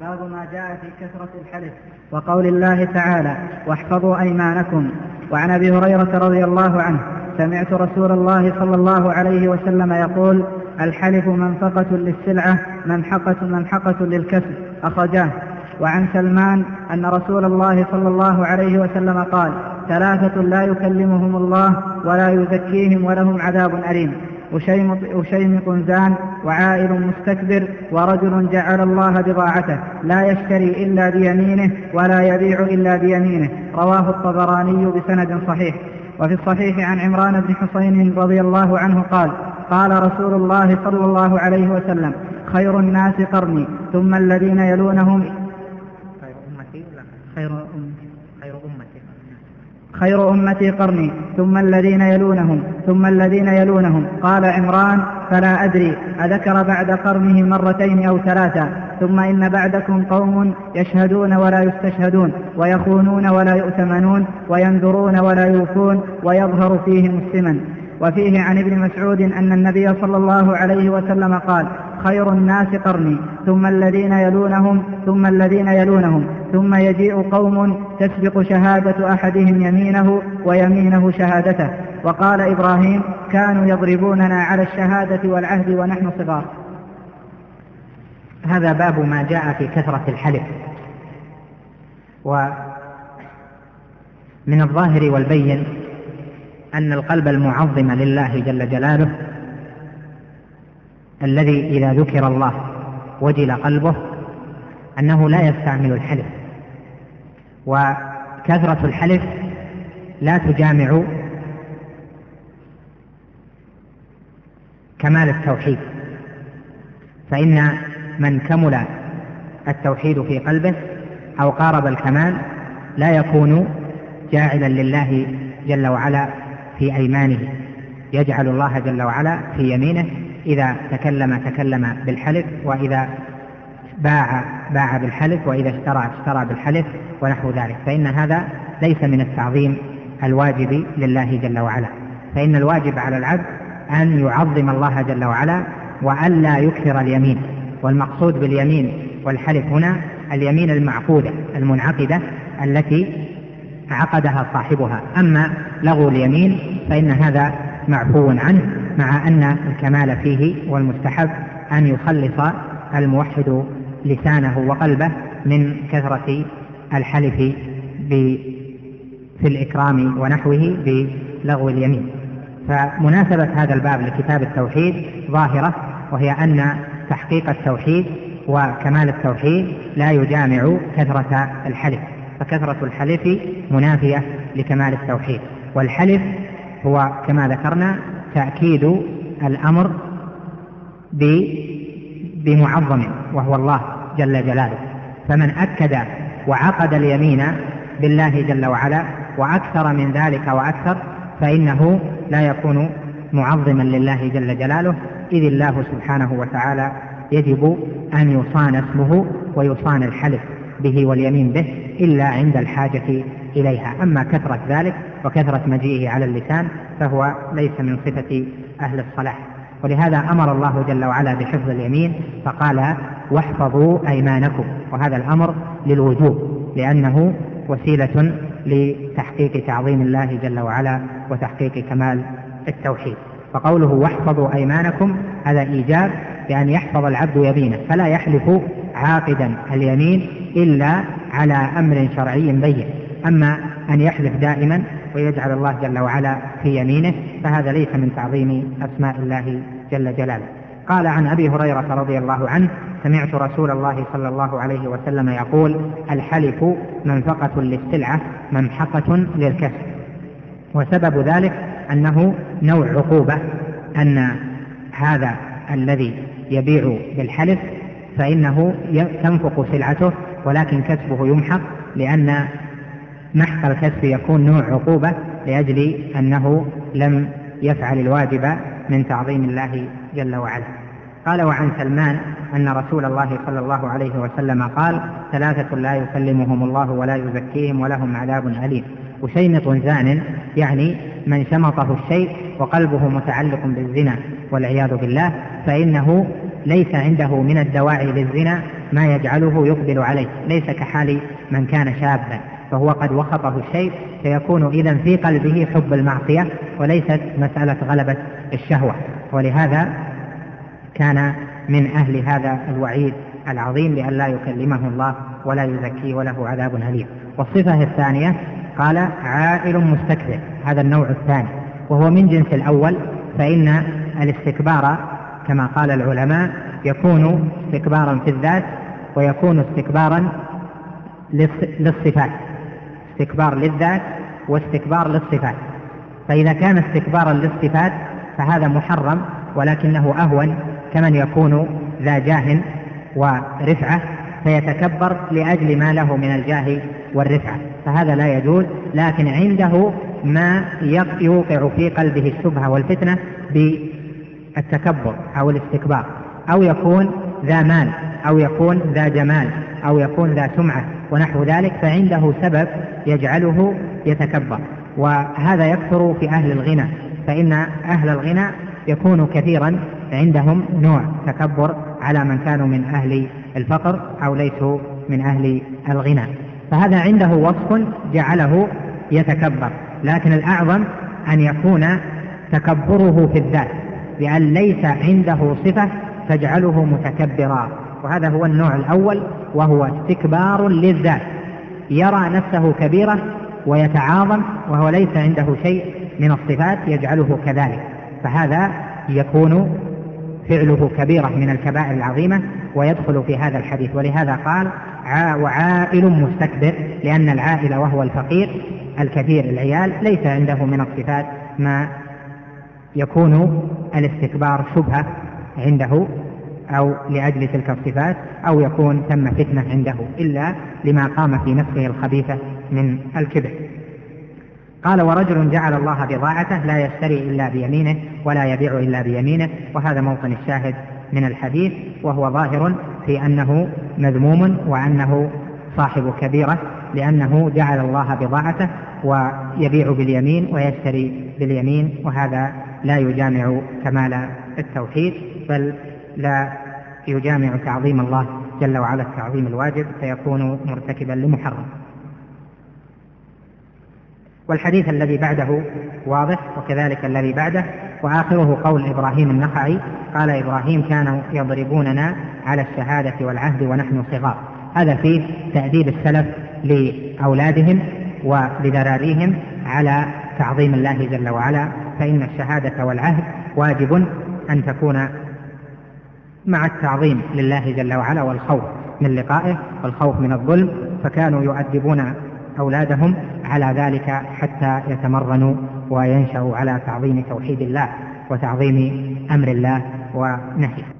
باب ما جاء في كثرة الحلف وقول الله تعالى واحفظوا أيمانكم. وعن أبي هريرة رضي الله عنه سمعت رسول الله صلى الله عليه وسلم يقول الحلف منفقة للسلعة ممحقة ممحقة للكسب. أخرجاه. وعن سلمان أن رسول الله صلى الله عليه وسلم قال ثلاثة لا يكلمهم الله ولا يزكيهم ولهم عذاب أليم. أشيمط زان وعائل مستكبر ورجل جعل الله بضاعته لا يشتري إلا بيمينه ولا يبيع إلا بيمينه. رواه الطبراني بسند صحيح. وفي الصحيح عن عمران بن حسين رضي الله عنه قال قال رسول الله صلى الله عليه وسلم خير الناس قرني ثم الذين يلونهم خير أمتي؟ خير أمتي خير أمتي. خير أمتي قرني ثم الذين يلونهم ثم الذين يلونهم. قال عمران فلا أدري أذكر بعد قرنه مرتين أو ثلاثا ثم إن بعدكم قوم يشهدون ولا يستشهدون ويخونون ولا يؤتمنون وينذرون ولا يوفون ويظهر فيهم السمن. وفيه عن ابن مسعود أن النبي صلى الله عليه وسلم قال خير الناس قرني. ثم الذين يلونهم ثم الذين يلونهم. ثم يجيء قوم تسبق شهادة أحدهم يمينه ويمينه شهادته. وقال إبراهيم كانوا يضربوننا على الشهادة والعهد ونحن صغار. هذا باب ما جاء في كثرة الحلف. ومن الظاهر والبين أن القلب المعظم لله جل جلاله الذي إذا ذكر الله وجل قلبه أنه لا يستعمل الحلف. وكثرة الحلف لا تجامع كمال التوحيد. فإن من كمل التوحيد في قلبه أو قارب الكمال لا يكون جاعلا لله جل وعلا في أيمانه. يجعل الله جل وعلا في يمينه إذا تكلم تكلم بالحلف وإذا باع باع بالحلف وإذا اشترى اشترى بالحلف ونحو ذلك. فإن هذا ليس من التعظيم الواجب لله جل وعلا. فإن الواجب على العبد أن يعظم الله جل وعلا وألا يكثر اليمين. والمقصود باليمين والحلف هنا اليمين المعقودة المنعقدة التي عقدها صاحبها. أما لغو اليمين فإن هذا معفو عنه. مع أن الكمال فيه والمستحب أن يخلص الموحد لسانه وقلبه من كثرة الحلف في الإكرام ونحوه بلغو اليمين. فمناسبة هذا الباب لكتاب التوحيد ظاهرة وهي أن تحقيق التوحيد وكمال التوحيد لا يجامع كثرة الحلف. فكثرة الحلف منافية لكمال التوحيد والحلف هو كما ذكرنا تأكيد الأمر بمعظم وهو الله جل جلاله. فمن أكد وعقد اليمين بالله جل وعلا وأكثر من ذلك وأكثر فإنه لا يكون معظما لله جل جلاله إذ الله سبحانه وتعالى يجب أن يصان اسمه ويصان الحلف به واليمين به إلا عند الحاجة إليها. أما كثرة ذلك وكثرة مجيئه على اللسان فهو ليس من صفة أهل الصلاح. ولهذا أمر الله جل وعلا بحفظ اليمين فقال واحفظوا أيمانكم. وهذا الأمر للوجوب لأنه وسيلة لتحقيق تعظيم الله جل وعلا وتحقيق كمال التوحيد. فقوله واحفظوا أيمانكم هذا إيجاب بأن يحفظ العبد يمينه فلا يحلف عاقدا اليمين إلا على أمر شرعي بين. أما أن يحلف دائما ويجعل الله جل وعلا في يمينه فهذا ليس من تعظيم أسماء الله جل جلاله. قال عن أبي هريرة رضي الله عنه سمعت رسول الله صلى الله عليه وسلم يقول الحلف منفقة للسلعة ممحقة للكسب. وسبب ذلك أنه نوع عقوبة أن هذا الذي يبيع بالحلف فإنه تنفق سلعته ولكن كسبه يمحق لأن محق الكسب يكون نوع عقوبة لأجل أنه لم يفعل الواجب من تعظيم الله جل وعلا. قال وعن سلمان أن رسول الله صلى الله عليه وسلم قال ثلاثة لا يكلمهم الله ولا يزكيهم ولهم عذاب أليم. وشيمط زان يعني من شمطه الشيء وقلبه متعلق بالزنا والعياذ بالله فإنه ليس عنده من الدواعي للزنا ما يجعله يقبل عليه ليس كحال من كان شابا. فهو قد وخطه الشيء فيكون إذا في قلبه حب المعصية وليست مسألة غلبة الشهوة. ولهذا كان من أهل هذا الوعيد العظيم لأن لا يكلمه الله ولا يزكيه وله عذاب أليم. والصفة الثانية قال عائل مستكبر هذا النوع الثاني. وهو من جنس الأول فإن الاستكبار كما قال العلماء يكون استكبارا في الذات ويكون استكبارا للصفات. استكبار للذات واستكبار للصفات. فإذا كان استكبارا للصفات فهذا محرم ولكنه أهون كمن يكون ذا جاه ورفعة فيتكبر لأجل ما له من الجاه والرفعة. فهذا لا يجوز لكن عنده ما يوقع في قلبه الشبهة والفتنة بالتكبر أو الاستكبار. أو يكون ذا مال أو يكون ذا جمال أو يكون ذا سمعة. ونحو ذلك فعنده سبب يجعله يتكبر. وهذا يكثر في أهل الغنى فإن أهل الغنى يكون كثيرا عندهم نوع تكبر على من كانوا من أهل الفقر أو ليسوا من أهل الغنى. فهذا عنده وصف جعله يتكبر. لكن الأعظم أن يكون تكبره في الذات بأن ليس عنده صفة تجعله متكبرا. وهذا هو النوع الأول وهو استكبار للذات. يرى نفسه كبيرة ويتعاظم وهو ليس عنده شيء من الصفات يجعله كذلك. فهذا يكون فعله كبيرة من الكبائر العظيمة ويدخل في هذا الحديث. ولهذا قال وعائل مستكبر لأن العائل وهو الفقير الكثير العيال ليس عنده من الصفات ما يكون الاستكبار شبهة عنده أو لأجل تلك الصفات أو يكون ثم فتنة عنده إلا لما قام في نفسه الخبيثة من الكبر. قال ورجل جعل الله بضاعته لا يشتري إلا بيمينه ولا يبيع إلا بيمينه. وهذا موطن الشاهد من الحديث وهو ظاهر في أنه مذموم وأنه صاحب كبيرة لأنه جعل الله بضاعته ويبيع باليمين ويشتري باليمين وهذا لا يجامع كمال التوحيد بل لا يجامع تعظيم الله جل وعلا التعظيم الواجب فيكون مرتكبا لمحرم. والحديث الذي بعده واضح وكذلك الذي بعده وآخره قول إبراهيم النخعي قال إبراهيم كانوا يضربوننا على الشهادة والعهد ونحن صغار. هذا فيه تأديب السلف لأولادهم ولذراريهم على تعظيم الله جل وعلا فإن الشهادة والعهد واجب أن تكون مع التعظيم لله جل وعلا والخوف من لقائه والخوف من الظلم فكانوا يؤدبون أولادهم على ذلك حتى يتمرنوا وينشأوا على تعظيم توحيد الله وتعظيم أمر الله ونهيه.